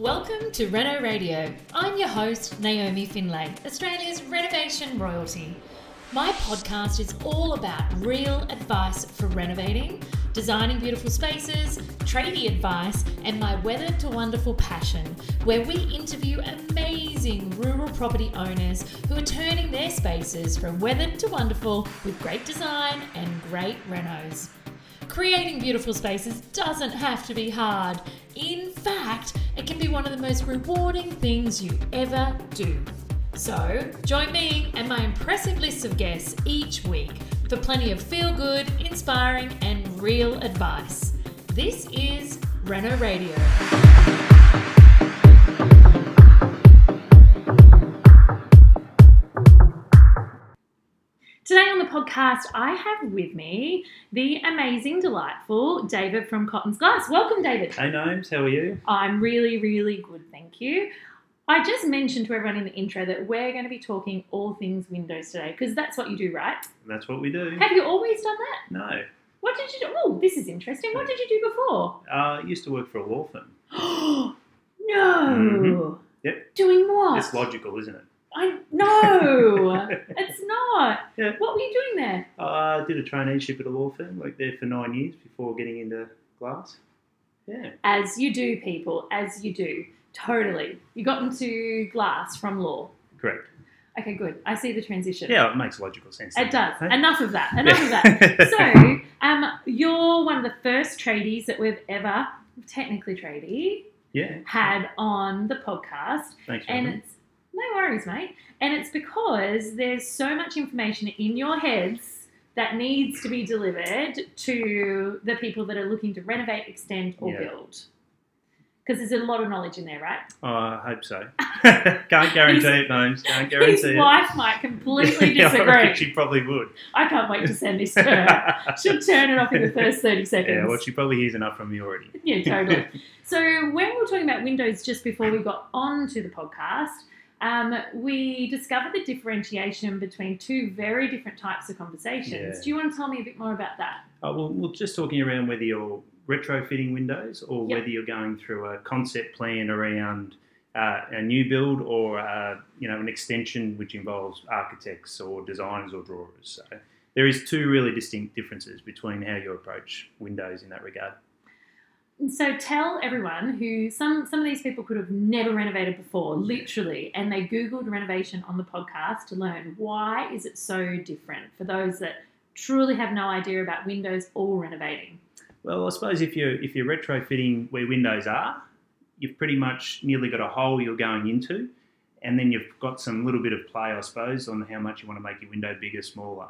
Welcome to Reno Radio. I'm your host, Naomi Findlay, Australia's renovation royalty. My podcast is all about real advice for renovating, designing beautiful spaces, tradie advice, and my weather to wonderful passion, where we interview amazing rural property owners who are turning their spaces from weathered to wonderful with great design and great renos. Creating beautiful spaces doesn't have to be hard. In fact, it can be one of the most rewarding things you ever do. So, join me and my impressive list of guests each week for plenty of feel good, inspiring, and real advice. This is Reno Radio. Today on the podcast, I have with me the amazing, delightful David from Cotton's Glass. Welcome, David. Hey Nomes, how are you? I'm really, really good, thank you. I just mentioned to everyone in the intro that we're going to be talking all things Windows today because that's what you do, right? That's what we do. Have you always done that? No, What did you do? Oh, this is interesting. What did you do before? uh, I used to work for a law firm. no. Mhm. Yep. Doing what? It's logical, isn't it? I no, it's not. Yeah. What were you doing there? I did a traineeship at a law firm, worked there for nine years before getting into glass. Yeah, As you do, people. As you do. Totally. You got into glass from law. correct. Okay, good. I see the transition. Yeah, it makes logical sense. It does. doesn't Enough of that. Enough of that. So, um, you're one of the first tradies that we've ever, technically tradie, yeah, had on the podcast. thanks for And it's no worries, mate. And it's because there's so much information in your heads that needs to be delivered to the people that are looking to renovate, extend, or Yeah. build. Because there's a lot of knowledge in there, right? Oh, I hope so. Can't guarantee it, Nomes. Can't His guarantee it. wife might completely Yeah, disagree. she probably would. I can't wait to send this to her. She'll turn it off in the first 30 seconds. yeah, well, she probably hears enough from me already. Yeah, totally. so when we were talking about Windows just before we got onto the podcast, um, we discovered the differentiation between two very different types of conversations. Yeah. Do you want to tell me a bit more about that? Uh, well, we're just talking around whether you're retrofitting windows or Yep. whether you're going through a concept plan around uh, a new build or uh, you know an extension which involves architects or designers or drawers. So there is two really distinct differences between how you approach windows in that regard. And so tell everyone who some some of these people could have never renovated before, literally, and they googled renovation on the podcast to learn why is it so different for those that truly have no idea about Windows or renovating. Well, I suppose if you're if you're retrofitting where windows are, you've pretty much nearly got a hole you're going into, and then you've got some little bit of play, I suppose, on how much you want to make your window bigger, smaller.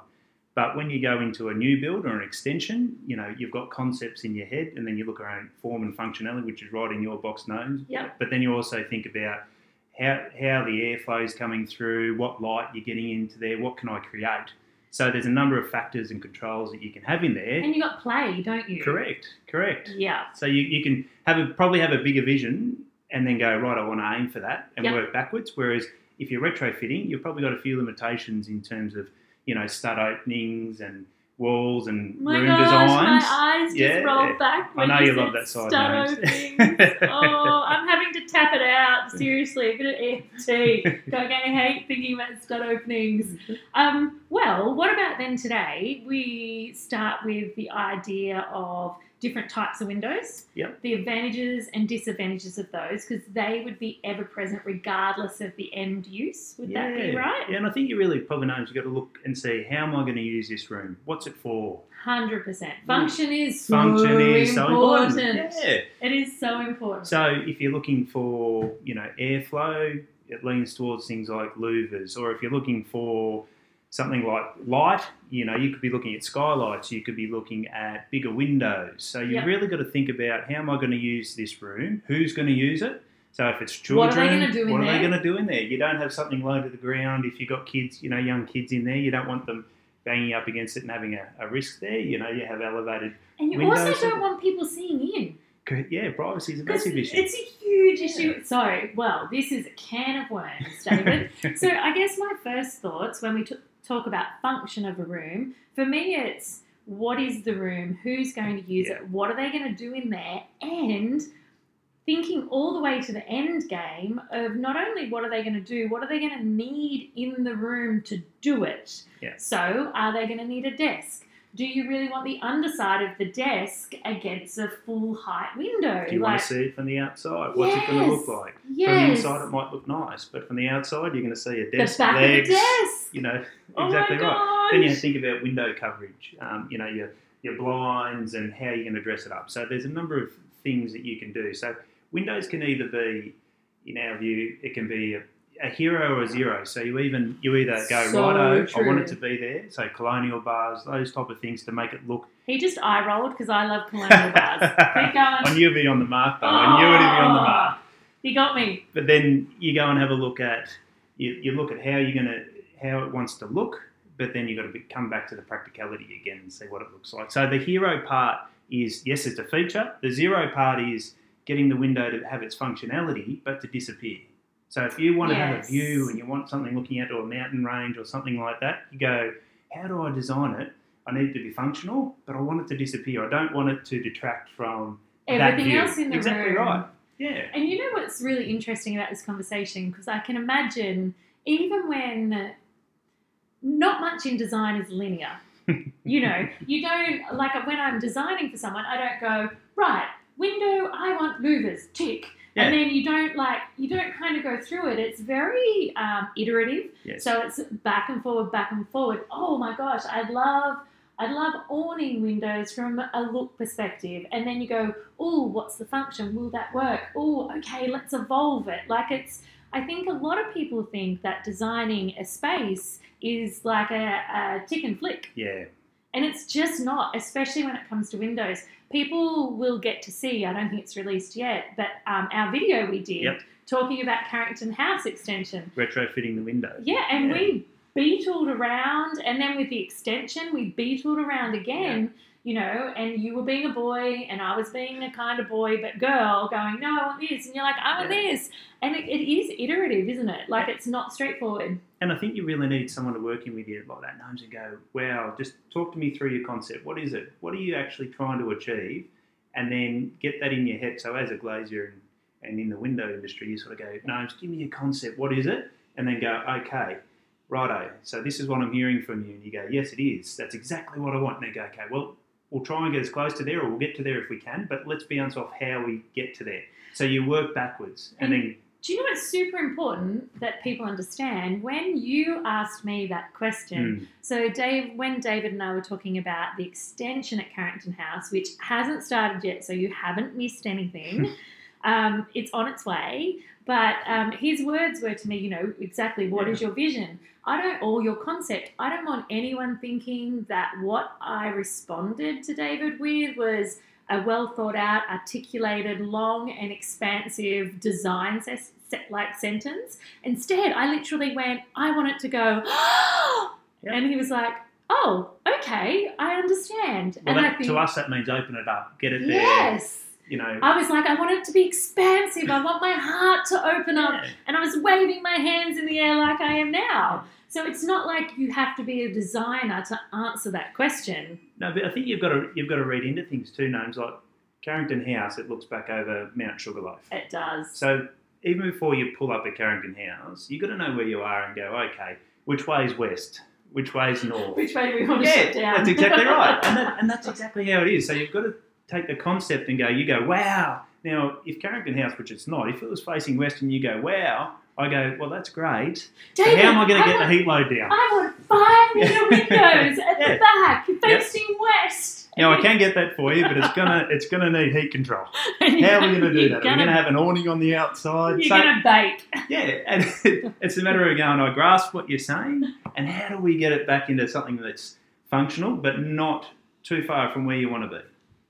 But when you go into a new build or an extension, you know you've got concepts in your head, and then you look around form and functionality, which is right in your box nose. Yep. But then you also think about how how the airflow is coming through, what light you're getting into there, what can I create. So there's a number of factors and controls that you can have in there. And you got play, don't you? Correct, correct. Yeah. So you, you can have a, probably have a bigger vision and then go right. I want to aim for that and Yep. work backwards. Whereas if you're retrofitting, you've probably got a few limitations in terms of you know stud openings and walls and My room gosh, designs. my eyes just Yeah. rolled back. I know you you love that side, Stud openings. oh, I'm having to tap it out. Seriously, a bit of EFT. Don't I hate thinking about stud openings. Um, well, what about then today? We start with the idea of different types of windows, Yep. the advantages and disadvantages of those, because they would be ever present regardless of the end use. Would that be right? Yeah, and I think you really probably know you've got to look and see how am I going to use this room? What's it for? Hundred percent. Mm. Function is so Function is so important. important. Yeah. It is so important. So if you're looking for, you know, airflow, it leans towards things like louvers. Or if you're looking for something like light, you know, you could be looking at skylights, you could be looking at bigger windows. So you've Yep. really got to think about how am I going to use this room? Who's going to use it? So if it's What children, are they gonna do in what are there? they going to do in there? You don't have something low to the ground. If you've got kids, you know, young kids in there, you don't want them banging up against it and having a, a risk there. You know, you have elevated. and you windows also don't want people seeing in. Yeah, privacy is a massive issue. it's a huge issue. So, well, this is a can of worms, David. so, I guess my first thoughts when we t- talk about function of a room, for me, it's what is the room, who's going to use Yeah. it, what are they going to do in there, and thinking all the way to the end game of not only what are they going to do, what are they going to need in the room to do it. Yeah. So, are they going to need a desk? Do you really want the underside of the desk against a full height window? Do you want to see it from the outside? What's it going to look Yes. like? From the yes, inside, it might look nice, but from the outside, you're going to see a desk, the back legs. of the desk. You know, Oh exactly my right. Then you think about window coverage. Um, you know, your your blinds and how you're going to dress it up. So there's a number of things that you can do. So windows can either be, in our view, it can be a, a hero or a zero. So you even you either go So righto, I true. want it to be there. So colonial bars, those type of things to make it look. He just eye rolled because I love colonial bars. Keep I going. knew it'd be on the mark though. I knew it'd be on the mark. Oh, you got me. But then you go and have a look at you, you look at how you're gonna how it wants to look, but then you've got to be, come back to the practicality again and see what it looks like. So the hero part is yes, it's a feature. The zero part is getting the window to have its functionality, but to disappear. So if you want to have a view and you want something looking out to a mountain range or something like that, you go, how do I design it? I need it to be functional, but I want it to disappear. I don't want it to detract from that Everything else in the exactly room. right. Yeah. And you know what's really interesting about this conversation? Because I can imagine, even when not much in design is linear, you know, you don't, like when I'm designing for someone, I don't go, right, window, I want louvers, tick. Yeah. And then you don't like, you don't kind of go through it. It's very um, iterative. Yes. So it's back and forward, back and forward. Oh my gosh, I love I love awning windows from a look perspective. And then you go, oh, what's the function? Will that work? Oh, okay, let's evolve it. Like it's I think a lot of people think that designing a space is like a, a tick and flick. yeah. And it's just not, especially when it comes to Windows. People will get to see, I don't think it's released yet, but um, our video we did Yep. talking about Carrington House extension. Retrofitting the window. Yeah, and Yeah. we beetled around, and then with the extension, we beetled around again, you know, and you were being a boy, and I was being a kind of boy, but girl, going, no, I want this, and you're like, I want Yeah. this. And it, it is iterative, isn't it? Like, it's not straightforward. And I think you really need someone to work in with you like that, Nomes, and go, wow, just talk to me through your concept. What is it? What are you actually trying to achieve? And then get that in your head. So as a glazier and, and in the window industry, you sort of go, Nomes, give me a concept. What is it? And then go, okay, righto. So this is what I'm hearing from you. And you go, yes, it is. That's exactly what I want. And they go, okay, well, we'll try and get as close to there or we'll get to there if we can, but let's bounce off how we get to there. So you work backwards and then Do you know what's super important that people understand? When you asked me that question, mm, So, Dave, when David and I were talking about the extension at Carrington House, which hasn't started yet, so you haven't missed anything, um, it's on its way. But um, his words were to me, you know, exactly what is your vision? I don't, or your concept. I don't want anyone thinking that what I responded to David with was a well thought out, articulated, long and expansive design ses- se- like sentence. Instead, I literally went, I want it to go, Yep. and he was like, oh, okay, I understand. well, and I think, to us that means open it up, get it there. yes. You know, I was like, I want it to be expansive. I want my heart to open up. yeah. And I was waving my hands in the air like I am now. So it's not like you have to be a designer to answer that question. No, but I think you've got to you've got to read into things too. Names like Carrington House, it looks back over Mount Sugarloaf. It does. So even before you pull up at Carrington House, you've got to know where you are and go, okay, which way is west? Which way is north? Which way do we want to yeah, down? that's exactly right, and, that, and that's exactly how it is. So you've got to take the concept and go, you go, wow. Now, if Carrington House, which it's not, if it was facing west and you go, wow, I go, well, that's great. David, how am I going to get want, the heat load down? I want five meter windows at Yeah. the back facing west. Now I can get that for you, but it's gonna it's gonna need heat control. How are we going to do that? Are we going to have an awning on the outside? You're So- going to bake. yeah, and it's a matter of going, I grasp what you're saying, and how do we get it back into something that's functional, but not too far from where you want to be?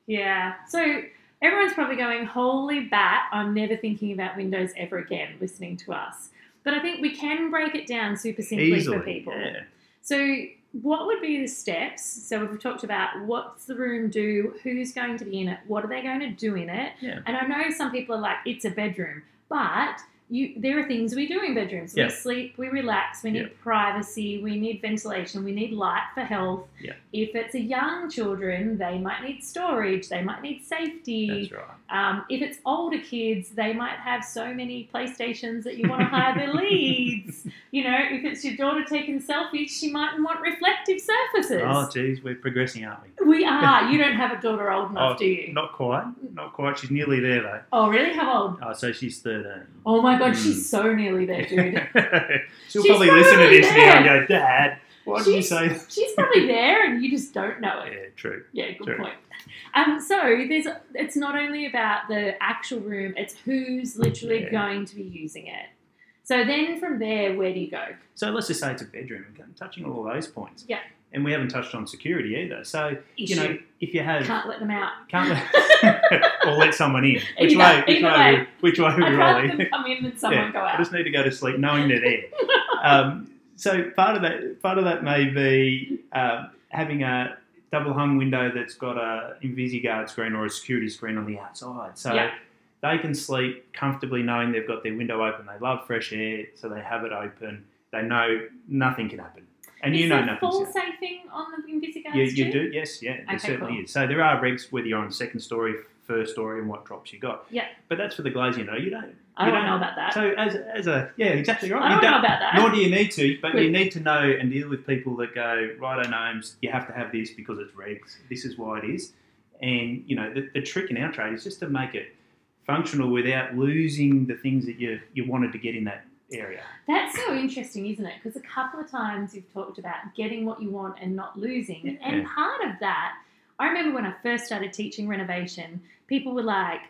Yeah. So everyone's probably going, holy bat, I'm never thinking about Windows ever again listening to us. But I think we can break it down super simply Easily. for people. Yeah. So, what would be the steps? So, we've talked about what's the room do, who's going to be in it, what are they going to do in it. Yeah. And I know some people are like, it's a bedroom, but you there are things we do in bedrooms. Yeah. We sleep, we relax, we need Yeah. privacy, we need ventilation, we need light for health. Yeah. If it's a young children, they might need storage, they might need safety. That's right. Um, if it's older kids, they might have so many PlayStations that you want to hide their leads. You know, if it's your daughter taking selfies, she might want reflective surfaces. Oh, geez, we're progressing, aren't we? we are. You don't have a daughter old enough, Oh, do you? Not quite. Not quite. She's nearly there, though. Oh, really? How old? Oh, so she's 13. Oh my god, Mm. she's so nearly there, dude. She'll She's probably listen to this now and go, Dad, why did you say that? She's probably there, and you just don't know it. Yeah, true. Yeah, good True. point. Um, so there's it's not only about the actual room; it's who's literally Yeah. going to be using it. So then from there, where do you go? So let's just say it's a bedroom. Touching all those points. Yeah. And we haven't touched on security either. So, Issue. you know, if you have. Can't let them out. Can't let, or let someone in. Which Either- way? Which way? way. Which way are we rolling? come in than someone Yeah, go I just need to go to sleep knowing they're there. um, so part of that, part of that may be um, having a double hung window that's got a Invisi-Gard screen or a security screen on the outside. So Yeah. they can sleep comfortably knowing they've got their window open. They love fresh air, so they have it open. They know nothing can happen, and Is you know there full safing on the Invisi-Gards you, you do, yes, yeah, there Okay, certainly cool. is. So there are regs whether you're on second story, first story, and what drops you got. Yeah. But that's for the glazier. No, you don't. I you don't know about that. So as, as a yeah, exactly right. I don't you know about that. Nor do you need to, but you need to know and deal with people that go right on Nomes. You have to have this because it's regs. This is why it is. And you know the, the trick in our trade is just to make it functional without losing the things that you you wanted to get in that area. That's so interesting, isn't it? Because a couple of times you've talked about getting what you want and not losing. And Yeah. part of that, I remember when I first started teaching renovation, people were like,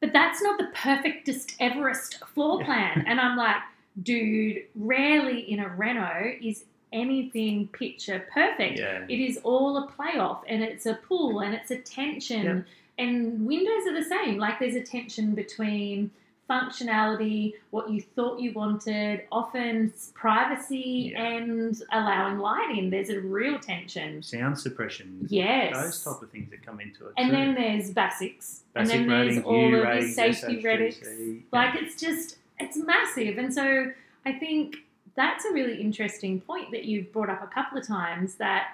but that's not the perfectest Everest floor plan. and I'm like, dude, rarely in a reno is anything picture perfect. Yeah. It is all a playoff and it's a pull and it's a tension. Yep. And windows are the same. Like there's a tension between functionality, what you thought you wanted, often privacy Yeah. and allowing light in. There's a real tension. Sound suppression. Yes. Those type of things that come into it. and too. then there's basics. Basic and then there's ratings, all of your ratings, safety redics. Like it's just it's massive. And so I think that's a really interesting point that you've brought up a couple of times that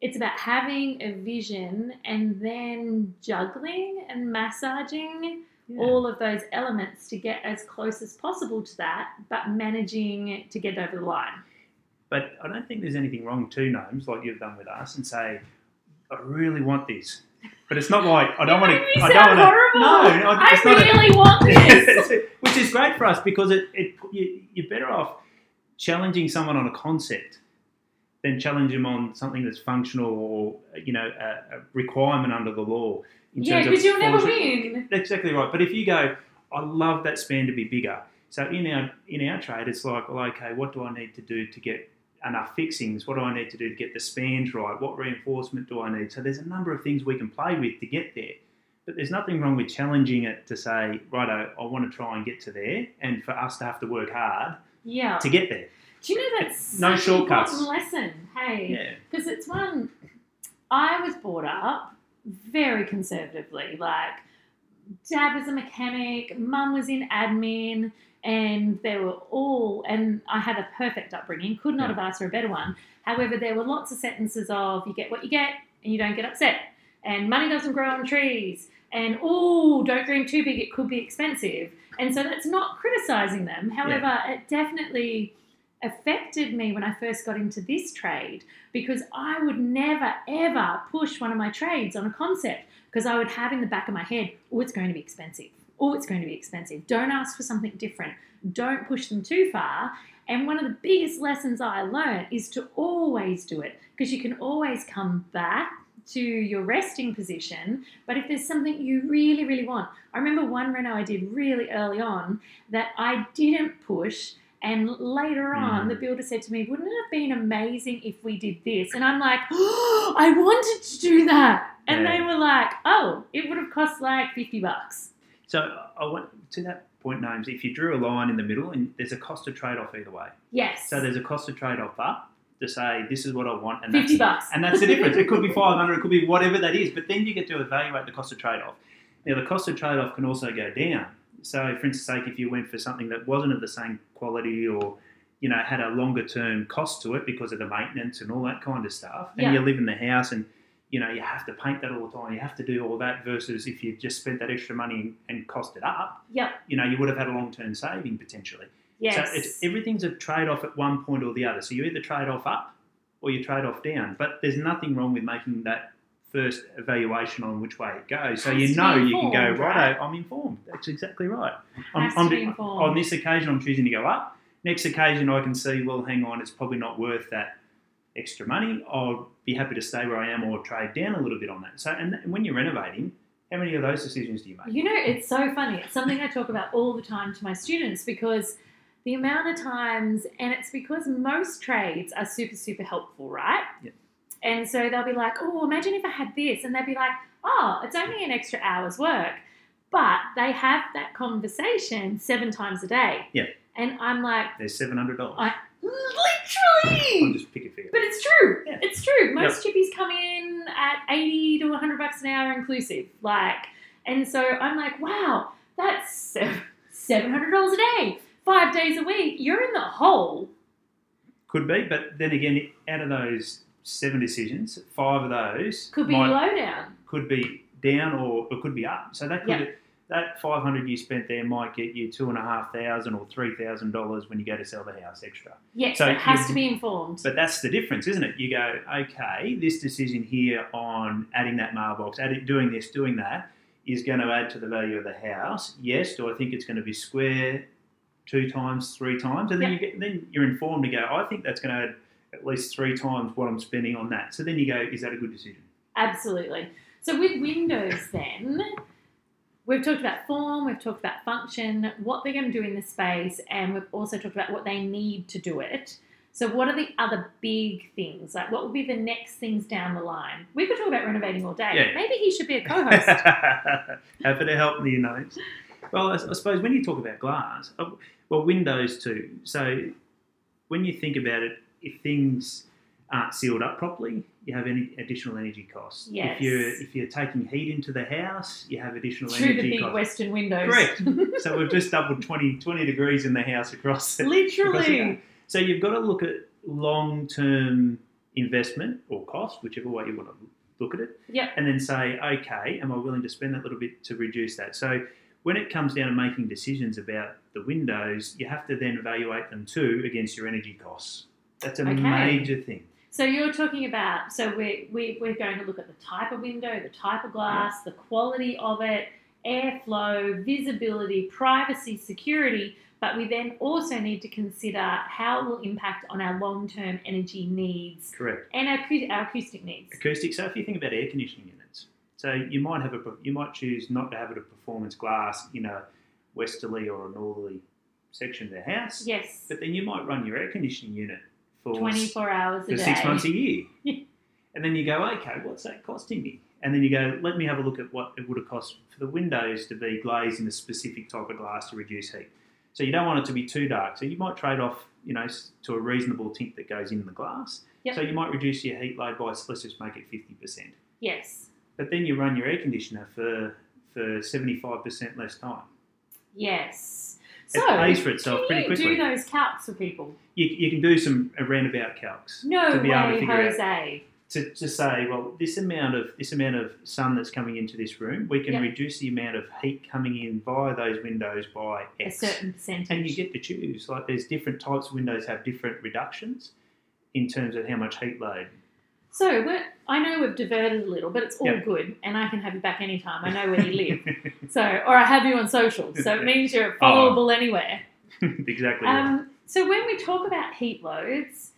it's about having a vision and then juggling and massaging Yeah. all of those elements to get as close as possible to that, but managing to get over the line. But I don't think there's anything wrong to Nomes like you've done with us and say, I really want this. But it's not like I don't want to. You make me I don't want to. No, I not a- really want this. which is great for us because it, it you, you're better off challenging someone on a concept than challenge them on something that's functional or you know a, a requirement under the law. Yeah, because you'll never win. That's exactly right. But if you go, I love that span to be bigger. So in our in our trade, it's like, well, okay, what do I need to do to get enough fixings? What do I need to do to get the spans right? What reinforcement do I need? So there's a number of things we can play with to get there. But there's nothing wrong with challenging it to say, righto, I want to try and get to there, and for us to have to work hard Yeah. to get there. Do you know that's No shortcuts. lesson? Hey, Yeah, because it's one I was brought up very conservatively. Like, dad was a mechanic, mum was in admin, and they were all, and I had a perfect upbringing, could not Yeah. have asked for a better one. However, there were lots of sentences of you get what you get and you don't get upset, and money doesn't grow on trees, and oh, don't dream too big, it could be expensive. And so that's not criticizing them. However, it definitely affected me when I first got into this trade because I would never ever push one of my trades on a concept because I would have in the back of my head, oh, it's going to be expensive. Oh, it's going to be expensive. Don't ask for something different. Don't push them too far. And one of the biggest lessons I learned is to always do it because you can always come back to your resting position. But if there's something you really, really want, I remember one reno I did really early on that I didn't push. And later on, Mm. the builder said to me, Wouldn't it have been amazing if we did this? And I'm like, oh, I wanted to do that. And Yeah. they were like, Oh, it would have cost like 50 bucks. So I want to that point, Names. If you drew a line in the middle, and there's a cost of trade off either way. Yes. So there's a cost of trade off up to say this is what I want, and 50 that's bucks. and that's the difference. It could be 500, it could be whatever that is, but then you get to evaluate the cost of trade off. Now the cost of trade off can also go down So, for instance, sake, if you went for something that wasn't of the same quality or you know had a longer term cost to it because of the maintenance and all that kind of stuff, and Yeah. you live in the house and you know you have to paint that all the time, you have to do all that. Versus if you just spent that extra money and cost it up, yeah, you know you would have had a long term saving potentially. Yes. So it's, everything's a trade off at one point or the other. So you either trade off up or you trade off down. But there's nothing wrong with making that first evaluation on which way it goes. So you know you can go, right, right? I'm informed. That's exactly right. I'm, I'm- informed. on this occasion, I'm choosing to go up. Next occasion, I can see, well, hang on, it's probably not worth that extra money. I'll be happy to stay where I am or trade down a little bit on that. So, and when you're renovating, how many of those decisions do you make? You know, it's so funny. It's something I talk about all the time to my students because the amount of times, and it's because most trades are super, super helpful, right? Yep. And so they'll be like, oh, imagine if I had this. And they'll be like, oh, it's only an extra hour's work. But they have that conversation seven times a day. Yeah. And I'm like, There's seven hundred dollars. I- I'll literally! just pick a figure. But it's true. Yeah. It's true. Most chippies come in at 80 to 100 bucks an hour inclusive. Like, and so I'm like, wow, that's $700 a day, five days a week. You're in the hole. Could be, but then again, out of those seven decisions, five of those Could be might- low down. could be down or it could be up. So that could Yeah. that five hundred you spent there might get you two and a half thousand or three thousand dollars when you go to sell the house extra. Yes, So it has to be informed. But that's the difference, isn't it? You go, okay, this decision here on adding that mailbox, adding, doing this, doing that, is going to add to the value of the house. Yes, do I think it's going to be square two times, three times, and then Yeah. you get then you're informed to go. I think that's going to add at least three times what I'm spending on that. So then you go, is that a good decision? Absolutely. So with Windows, then we've talked about form, we've talked about function, what they're going to do in the space, and we've also talked about what they need to do it. So what are the other big things? Like what will be the next things down the line? We could talk about renovating all day. Yeah. Maybe he should be a co-host. Happy to help me, you know. Well, I, I suppose when you talk about glass, uh, well, windows too. So when you think about it, if things aren't sealed up properly, you have any additional energy costs. Yes. If you're if you're taking heat into the house, you have additional Through the energy big costs. western windows. Correct. so we've just doubled 20, 20 degrees in the house across. across the Literally. so you've got to look at long term investment or cost, whichever way you want to look at it Yep. and then say, okay, am I willing to spend that little bit to reduce that? So when it comes down to making decisions about the windows, you have to then evaluate them too against your energy costs. That's a Okay. major thing. So you're talking about so we we we're going to look at the type of window, the type of glass, the quality of it, airflow, visibility, privacy, security, but we then also need to consider how it will impact on our long-term energy needs Correct. and our, our acoustic needs. Acoustic. So if you think about air conditioning units, so you might have a you might choose not to have it a performance glass in a westerly or a northerly section of the house, Yes. but then you might run your air conditioning unit for 24 hours a for day. six months a year. and then you go, okay, what's that costing me? And then you go, let me have a look at what it would have cost for the windows to be glazed in a specific type of glass to reduce heat. So you don't want it to be too dark. So you might trade off, you know, to a reasonable tint that goes in the glass. Yep. So you might reduce your heat load by, let's just make it 50%. Yes. But then you run your air conditioner for, for 75% less time. Yes. So It pays for itself can pretty you quickly. do those calcs for people? You, you can do some roundabout calcs No to be able to way, figure out to, to say, well, this amount of this amount of sun that's coming into this room, we can Yeah. reduce the amount of heat coming in via those windows by A X. certain percentage. and you get to choose. Like there's different types of windows have different reductions in terms of how much heat load. So we're, I know we've diverted a little, but it's all Yeah. good, and I can have you back anytime. I know where you live, so or I have you on social, so it means you're Oh. followable anywhere. exactly. Um, so when we talk about heat loads,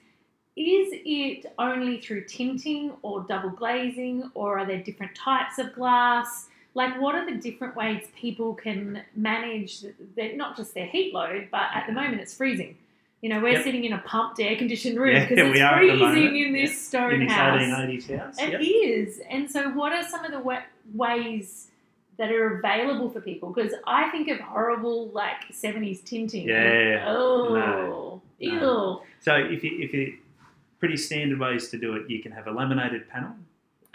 is it only through tinting or double glazing, or are there different types of glass? Like, what are the different ways people can manage their, not just their heat load, but at the moment it's freezing. You know, we're Yep. sitting in a pumped air conditioned room because we are at the it's freezing in this in stone house. 1880s house. It yep. is. And so, what are some of the wa- ways that are available for people? Because I think of horrible, like, 70s tinting. Yeah. Oh, No. ew. So if you if you pretty standard ways to do it, you can have a laminated panel.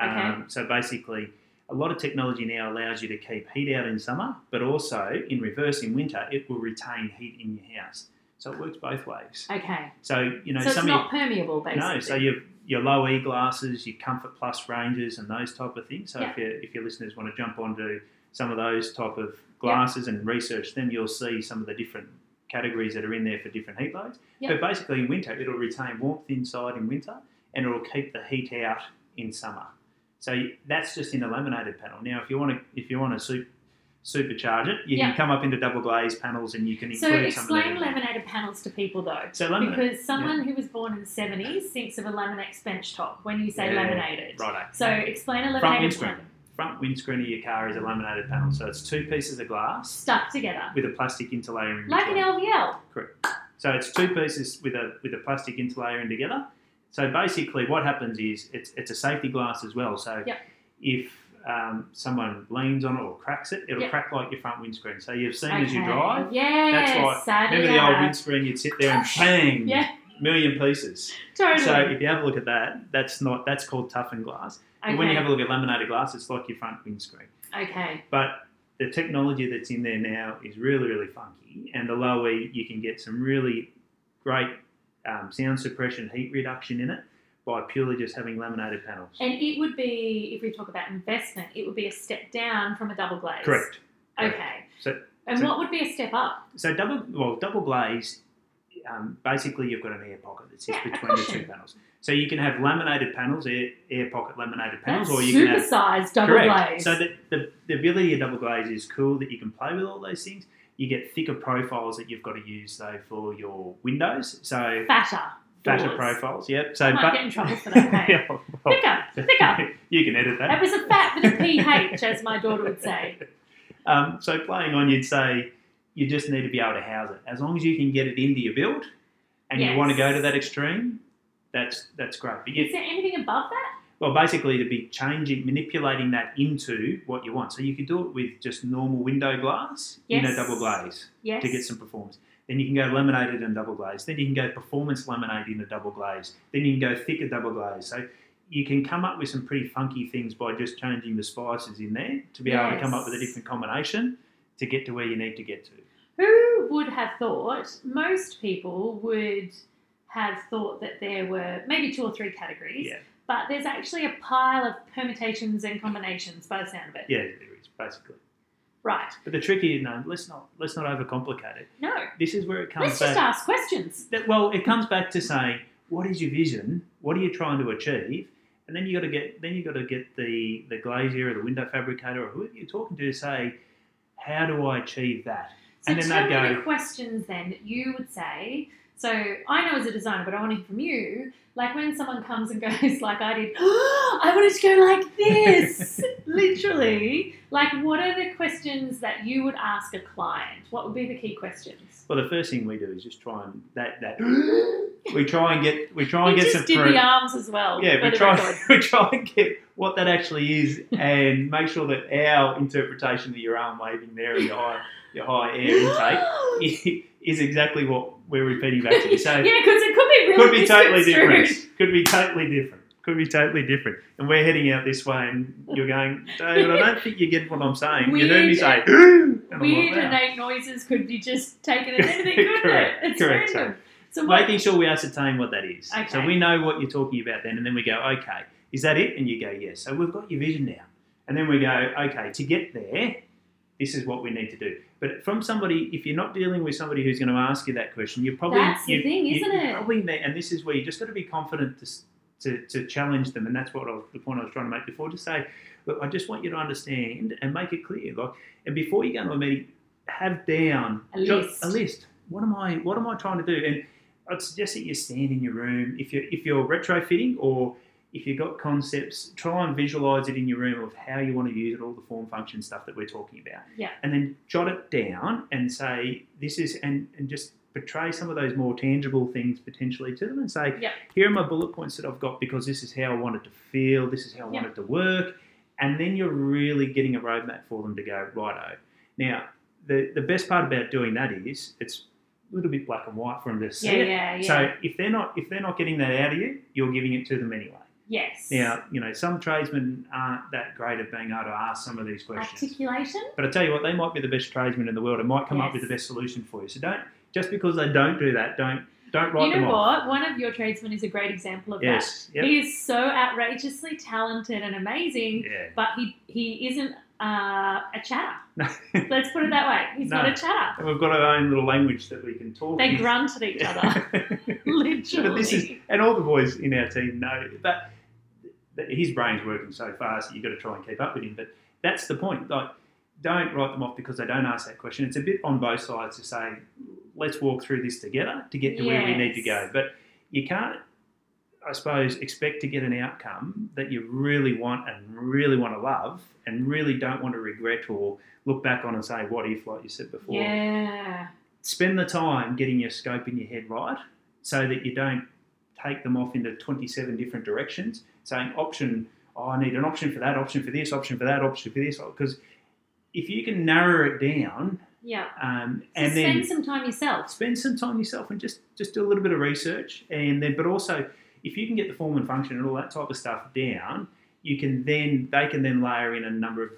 Okay. Um, so basically, a lot of technology now allows you to keep heat out in summer, but also in reverse in winter, it will retain heat in your house. So it works both ways. Okay. So you know so it's some of not permeable, basically. no, so your your low E glasses, your Comfort Plus ranges, and those type of things. So Yeah. if your if your listeners want to jump onto some of those type of glasses and research them, you'll see some of the different categories that are in there for different heat loads. Yeah. But basically, in winter, it'll retain warmth inside in winter, and it'll keep the heat out in summer. So that's just in a laminated panel. Now, if you want to if you want to super, supercharge it, you Yeah. can come up into double glazed panels, and you can So include some of explain laminated panels to people though. So laminate, Because someone who was born in the 70s thinks of a Laminex bench top when you say Yeah, laminated. righto. So explain a Front laminated windscreen. panel. front windscreen of your car is a laminated panel. So it's two pieces of glass Stuck together. with a plastic interlayer in Like an between. Correct. So it's two pieces with a with a plastic interlayer in together. So basically, what happens is it's it's a safety glass as well. So Yep. if um, someone leans on it or cracks it, it'll Yep. crack like your front windscreen. So you've seen Okay. as you drive. Yeah. That's right. Remember the old windscreen? You'd sit there and bang, Yeah. million pieces. Totally. So if you have a look at that, that's not that's called toughened glass. okay. But when you have a look at laminated glass, it's like your front windscreen. okay. But the technology that's in there now is really, really funky. And the low E, you can get some really great um, sound suppression, heat reduction in it by purely just having laminated panels. And it would be, if we talk about investment, it would be a step down from a double glaze. Correct. Okay. So- and so- what would be a step up? So double, well, double glaze. Um, basically, you've got an air pocket that sits Yeah, between the two panels. So you can have laminated panels, air, air pocket laminated panels, That's or you can have supersized double Correct. glaze. So the, the, the ability of double glaze is cool that you can play with all those things. You get thicker profiles that you've got to use though for your windows. So fatter. Doors. profiles, yep. So I might but get in trouble for that. Hey? Yeah, well, Thicker, thicker. you can edit That that. was a fat with a PH, as my daughter would say. Um, so playing on, you'd say you just need to be able to house it. As long as you can get it into your build, and you want to go to that extreme, that's that's great. But you, Is there anything above that? Well, basically, to be changing, manipulating that into what you want. So you could do it with just normal window glass in a double glaze Yes. to get some performance. Then you can go laminated and double glaze. Then you can go performance laminate in a double glaze. Then you can go thicker double glaze. So you can come up with some pretty funky things by just changing the spacers in there to be able to come up with a different combination to get to where you need to get to. Who would have thought? Most people would have thought that there were maybe two or three categories, Yeah. but there's actually a pile of permutations and combinations by the sound of it. Yeah, there is basically. Right. But the trick is, no, let's not let's not overcomplicate it. No. This is where it comes Let's back. just ask questions. that, well, it comes back to saying, what is your vision? What are you trying to achieve? And then you got to get then you got to get the the glazier or the window fabricator or whoever you're talking to to say, how do I achieve that? So And then tell they'd me go- the questions then that you would say. So I know as a designer, but I want to hear from you. Like when someone comes and goes like I did, I wanted to go like this, literally. Like, what are the questions that you would ask a client? What would be the key questions? Well, the first thing we do is just try and that that we try and get we try and you get just some did the arms as well. Yeah, we try record. we try and get what that actually is and make sure that our interpretation of your arm waving there and your high your high air intake is exactly what we're repeating back to you. So yeah, because it could be really could be totally different. Could be totally different. Could be totally different. And we're heading out this way, and you're going, David. I don't think you get what I'm saying. you heard me Weird- say, and Weird like, wow. innate noises could be just taken as anything, couldn't Correct, it? It's correct, random. So what? Making sure we ascertain what that is. So we know what you're talking about then, and then we go, okay, is that it? And you go, yes. So we've got your vision now. And then we go, okay, to get there, this is what we need to do. But from somebody, if you're not dealing with somebody who's going to ask you that question, you're probably That's the you- thing, you- isn't it? Probably there, and this is where you just got to be confident to, to, to challenge them, and that's what I was, the point I was trying to make before. To say, look, I just want you to understand and make it clear. Like, and before you go to a meeting, have down A list. a list. What am I? What am I trying to do? And I'd suggest that you stand in your room if you're if you're retrofitting or if you've got concepts, try and visualize it in your room of how you want to use it, all the form function stuff that we're talking about. Yeah. And then jot it down and say, this is, and, and just portray some of those more tangible things potentially to them and say, Yeah. here are my bullet points that I've got because this is how I want it to feel, this is how I want it to work. And then you're really getting a roadmap for them to go, righto. Now, the, the best part about doing that is it's a little bit black and white for them to see Yeah, it. yeah, yeah. So if they're not if they're not getting that out of you, you're giving it to them anyway. Yes. Now, you know, some tradesmen aren't that great at being able to ask some of these questions. Articulation. But I tell you what, they might be the best tradesmen in the world and might come up with the best solution for you. So don't just because they don't do that, don't don't write You them know off. what? One of your tradesmen is a great example of Yes. that. Yep. He is so outrageously talented and amazing, Yeah. but he he isn't uh, a chatter. No. Let's put it that way. He's not a chatter. And we've got our own little language that we can talk. They in. grunt at each other, literally. But this is, and all the boys in our team know that his brain's working so fast that you've got to try and keep up with him. But that's the point. Like, don't write them off because they don't ask that question. It's a bit on both sides to say, let's walk through this together to get to where we need to go. But you can't, I suppose, expect to get an outcome that you really want and really want to love and really don't want to regret or look back on and say, what if, like you said before yeah. spend the time getting your scope in your head right so that you don't take them off into 27 different directions saying option oh i need an option for that option for this option for that option for this because if you can narrow it down Yeah. um, So and spend then some time yourself. spend some time yourself and just just do a little bit of research and then but also if you can get the form and function and all that type of stuff down you can then they can then layer in a number of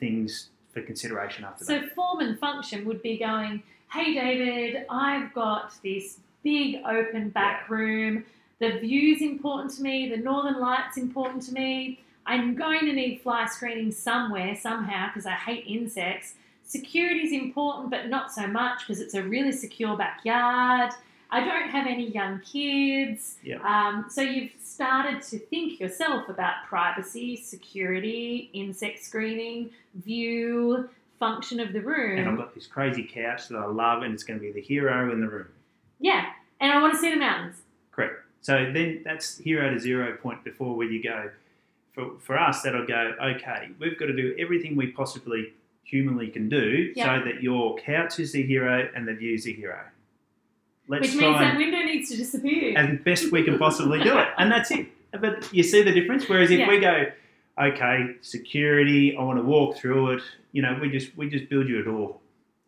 things for consideration after that So form and function would be going, hey David, I've got this big open back room. The view's important to me. The northern lights important to me. I'm going to need fly screening somewhere, somehow, because I hate insects. Security's important, but not so much because it's a really secure backyard. I don't have any young kids. Yeah. Um, so you've started to think yourself about privacy, security, insect screening, view, function of the room. and I've got this crazy couch that I love, and it's going to be the hero in the room. yeah, and I want to see the mountains. So then that's hero to zero point before where you go. For, for us, that'll go, okay, we've got to do everything we possibly humanly can do Yeah. so that your couch is the hero and the view's the hero. Let's Which means that window needs to disappear. as best we can possibly do it. And that's it. But you see the difference? Whereas if Yeah. we go, okay, security, I want to walk through it, you know, we just we just build you a door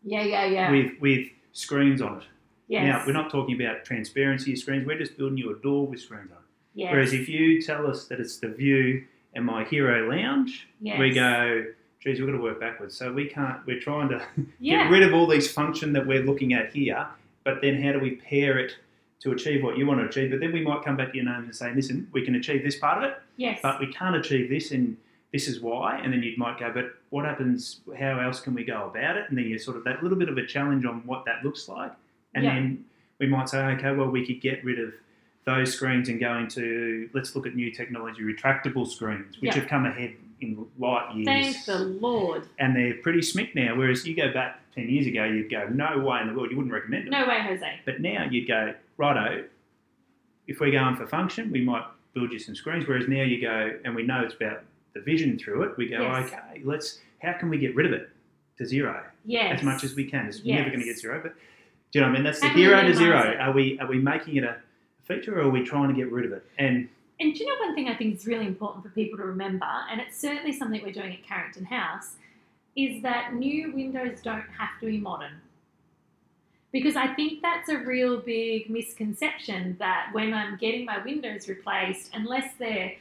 yeah, yeah, yeah. with with screens on it. Yes. Now, we're not talking about transparency of screens, we're just building you a door with screens on. yes. Whereas if you tell us that it's the view and my hero lounge, yes. we go, geez, we've got to work backwards. So we can't, we're trying to yeah. get rid of all these function that we're looking at here, but then how do we pair it to achieve what you want to achieve? But then we might come back to your name and say, listen, we can achieve this part of it, yes. but we can't achieve this and this is why. And then you might go, but what happens? How else can we go about it? And then you're sort of that little bit of a challenge on what that looks like. And Yeah. then we might say, okay, well, we could get rid of those screens and go into let's look at new technology, retractable screens, which Yeah. have come ahead in light years. Thank the Lord. And they're pretty smick now. Whereas you go back 10 years ago, you'd go, no way in the world, you wouldn't recommend them. No way, Jose. But now you'd go, righto, if we're going for function, we might build you some screens. Whereas now you go, and we know it's about the vision through it, we go, Yes. okay, let's, how can we get rid of it to zero Yes. as much as we can? It's never going to get zero, but do you know what I mean? That's the we hero to zero. it? Are we, are we making it a feature or are we trying to get rid of it? And And do you know one thing I think is really important for people to remember, and it's certainly something we're doing at Carrington House, is that new windows don't have to be modern. Because I think that's a real big misconception that when I'm getting my windows replaced, unless they're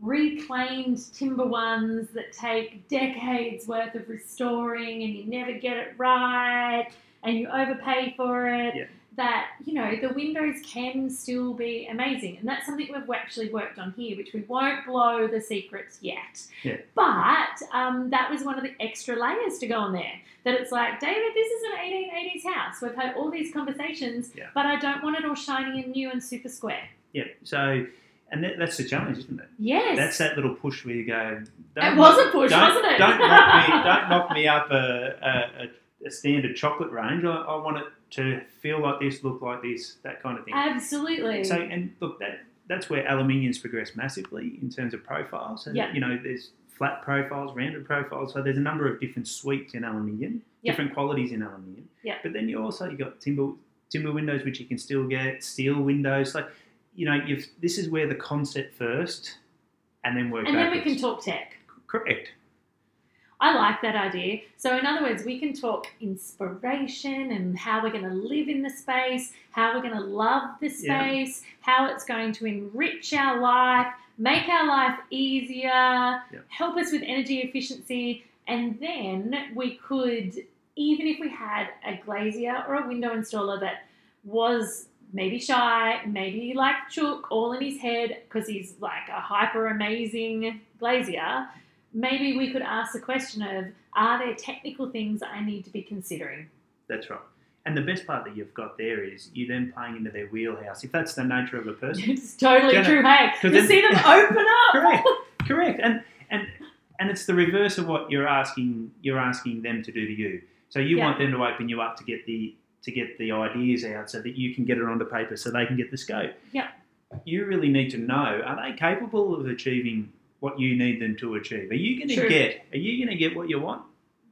reclaimed timber ones that take decades worth of restoring and you never get it right and you overpay for it, Yeah. that you know the windows can still be amazing and that's something we've actually worked on here which we won't blow the secrets yet Yeah. but um, that was one of the extra layers to go on there that it's like david this is an 1880s house we've had all these conversations Yeah. but i don't want it all shiny and new and super square yeah, so, and that, that's the challenge, isn't it? yes That's that little push where you go. it was a push don't, wasn't it Don't knock me, don't knock me up a, a, a, a standard chocolate range. I, I want it to feel like this, look like this, that kind of thing. absolutely So, and look, that that's where aluminium's progressed massively in terms of profiles. And, Yeah. You know, there's flat profiles, rounded profiles. So there's a number of different suites in aluminium, Yeah. different qualities in aluminium. Yeah. But then you also you got timber timber windows, which you can still get steel windows. Like, you know, you've this is where the concept first, and then work and then we can talk tech Correct. I like that idea. So, in other words, we can talk inspiration and how we're going to live in the space, how we're going to love the Yeah. space, how it's going to enrich our life, make our life easier, Yep. help us with energy efficiency, and then we could, even if we had a glazier or a window installer that was maybe shy, maybe like chook all in his head because he's like a hyper amazing glazier, maybe we could ask the question of are there technical things I need to be considering? That's right. And the best part that you've got there is you then playing into their wheelhouse. If that's the nature of a person, It's totally Jenna, true. 'cause you then- see them open up. correct, correct, and and and it's the reverse of what you're asking you're asking them to do to you. So you Yeah. want them to open you up to get the to get the ideas out so that you can get it onto paper so they can get the scope. Yeah. You really need to know are they capable of achieving what you need them to achieve? Are you going to get are you going to get what you want?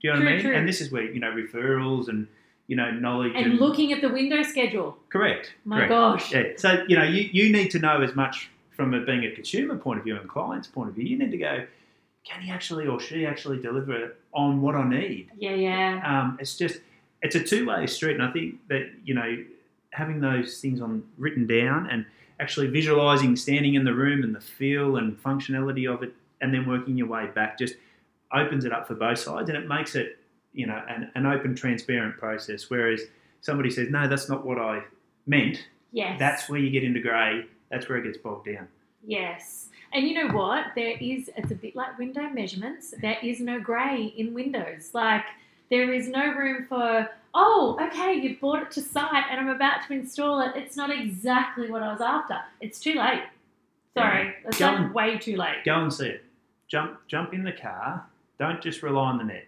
Do you know what I mean? true. And this is where you know referrals and you know knowledge And looking at the window schedule. correct. My correct. gosh. Yeah. So you know, you, you need to know as much from it being a consumer point of view and client's point of view. You need to go, can he actually or she actually deliver on what I need? Yeah, yeah. Um, it's just it's a two way street, and I think that you know having those things on written down and actually visualizing standing in the room and the feel and functionality of it, and then working your way back just opens it up for both sides, and it makes it you know an, an open, transparent process. Whereas somebody says, no, that's not what I meant. Yes. That's where you get into grey. That's where it gets bogged down. Yes. And you know what? There is, it's a bit like window measurements. There is no grey in windows. Like, there is no room for, oh, okay, you bought it to site and I'm about to install it. It's not exactly what I was after. It's too late. Sorry. It's Go and- way too late. Go and see it. Jump, jump in the car. Don't just rely on the net.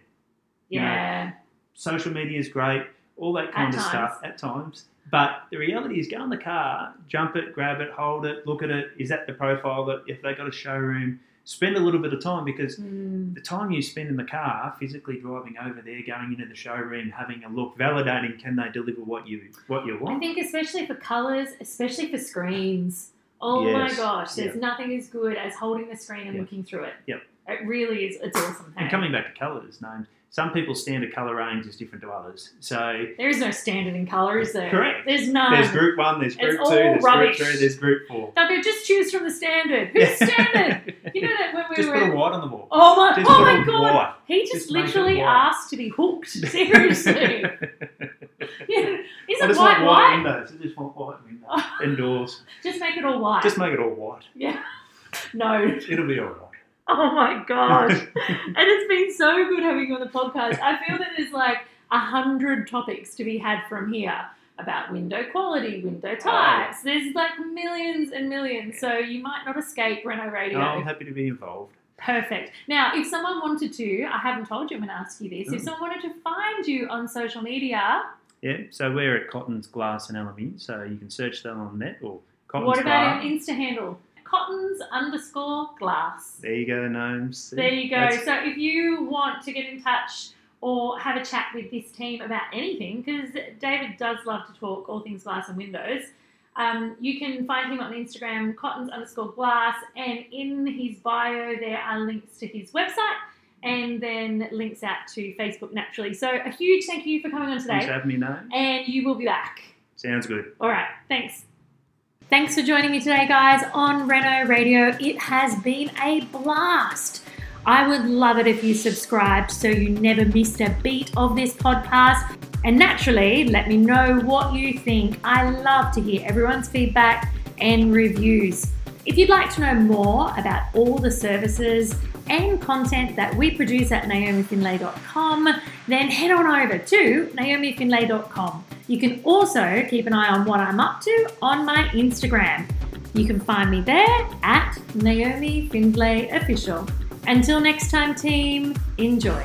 you know, Yeah. social media is great, all that kind At of stuff times. at times. But the reality is, go in the car, jump it, grab it, hold it, look at it. Is that the profile that if they got a showroom, spend a little bit of time because Mm, the time you spend in the car, physically driving over there, going into the showroom, having a look, validating can they deliver what you what you want. I think especially for colours, especially for screens. Oh my gosh, there's nothing as good as holding the screen and Yep. looking through it. Yep. It really is. It's awesome. And coming back to colours, names. Some people's standard colour range is different to others. So There is no standard in colour, is there? Correct. There's none. there's group one, there's It's group two, there's rubbish. group three, there's group four. They'll go, just choose from the standard. Who's standard? You know that when we Just were. put a white on the wall. oh my, Just oh my god. He just, Just literally asked to be hooked. Seriously. yeah. I just white want white white? windows. I just want white windows indoors. Just make it all white. Just make it all white. yeah. No. It'll be all right. Oh my gosh. and it's been so good having you on the podcast. I feel that there's like a hundred topics to be had from here about window quality, window types. There's like millions and millions, so you might not escape Reno Radio. No, I'm happy to be involved. Perfect. Now, if someone wanted to, I haven't told you, I'm going to ask you this. If Mm. someone wanted to find you on social media, Yeah, so we're at Cotton's Glass and Aluminium, so you can search them on net or Cotton's what about Glass. an Insta handle? Cottons underscore glass. there you go, Nomes. There you go. That's- So if you want to get in touch or have a chat with this team about anything, because David does love to talk all things glass and windows, um, you can find him on Instagram, cottons underscore glass, and in his bio there are links to his website and then links out to Facebook naturally. So a huge thank you for coming on Thanks today, for having me, Nome. and you will be back. Sounds good. All right, thanks. Thanks for joining me today, guys, on Reno Radio. It has been a blast. I would love it if you subscribed so you never missed a beat of this podcast. And naturally, let me know what you think. I love to hear everyone's feedback and reviews. If you'd like to know more about all the services and content that we produce at naomifindlay.com, then head on over to naomifindlay.com. You can also keep an eye on what I'm up to on my Instagram. You can find me there at Naomi Findlay Official. Until next time, team, enjoy.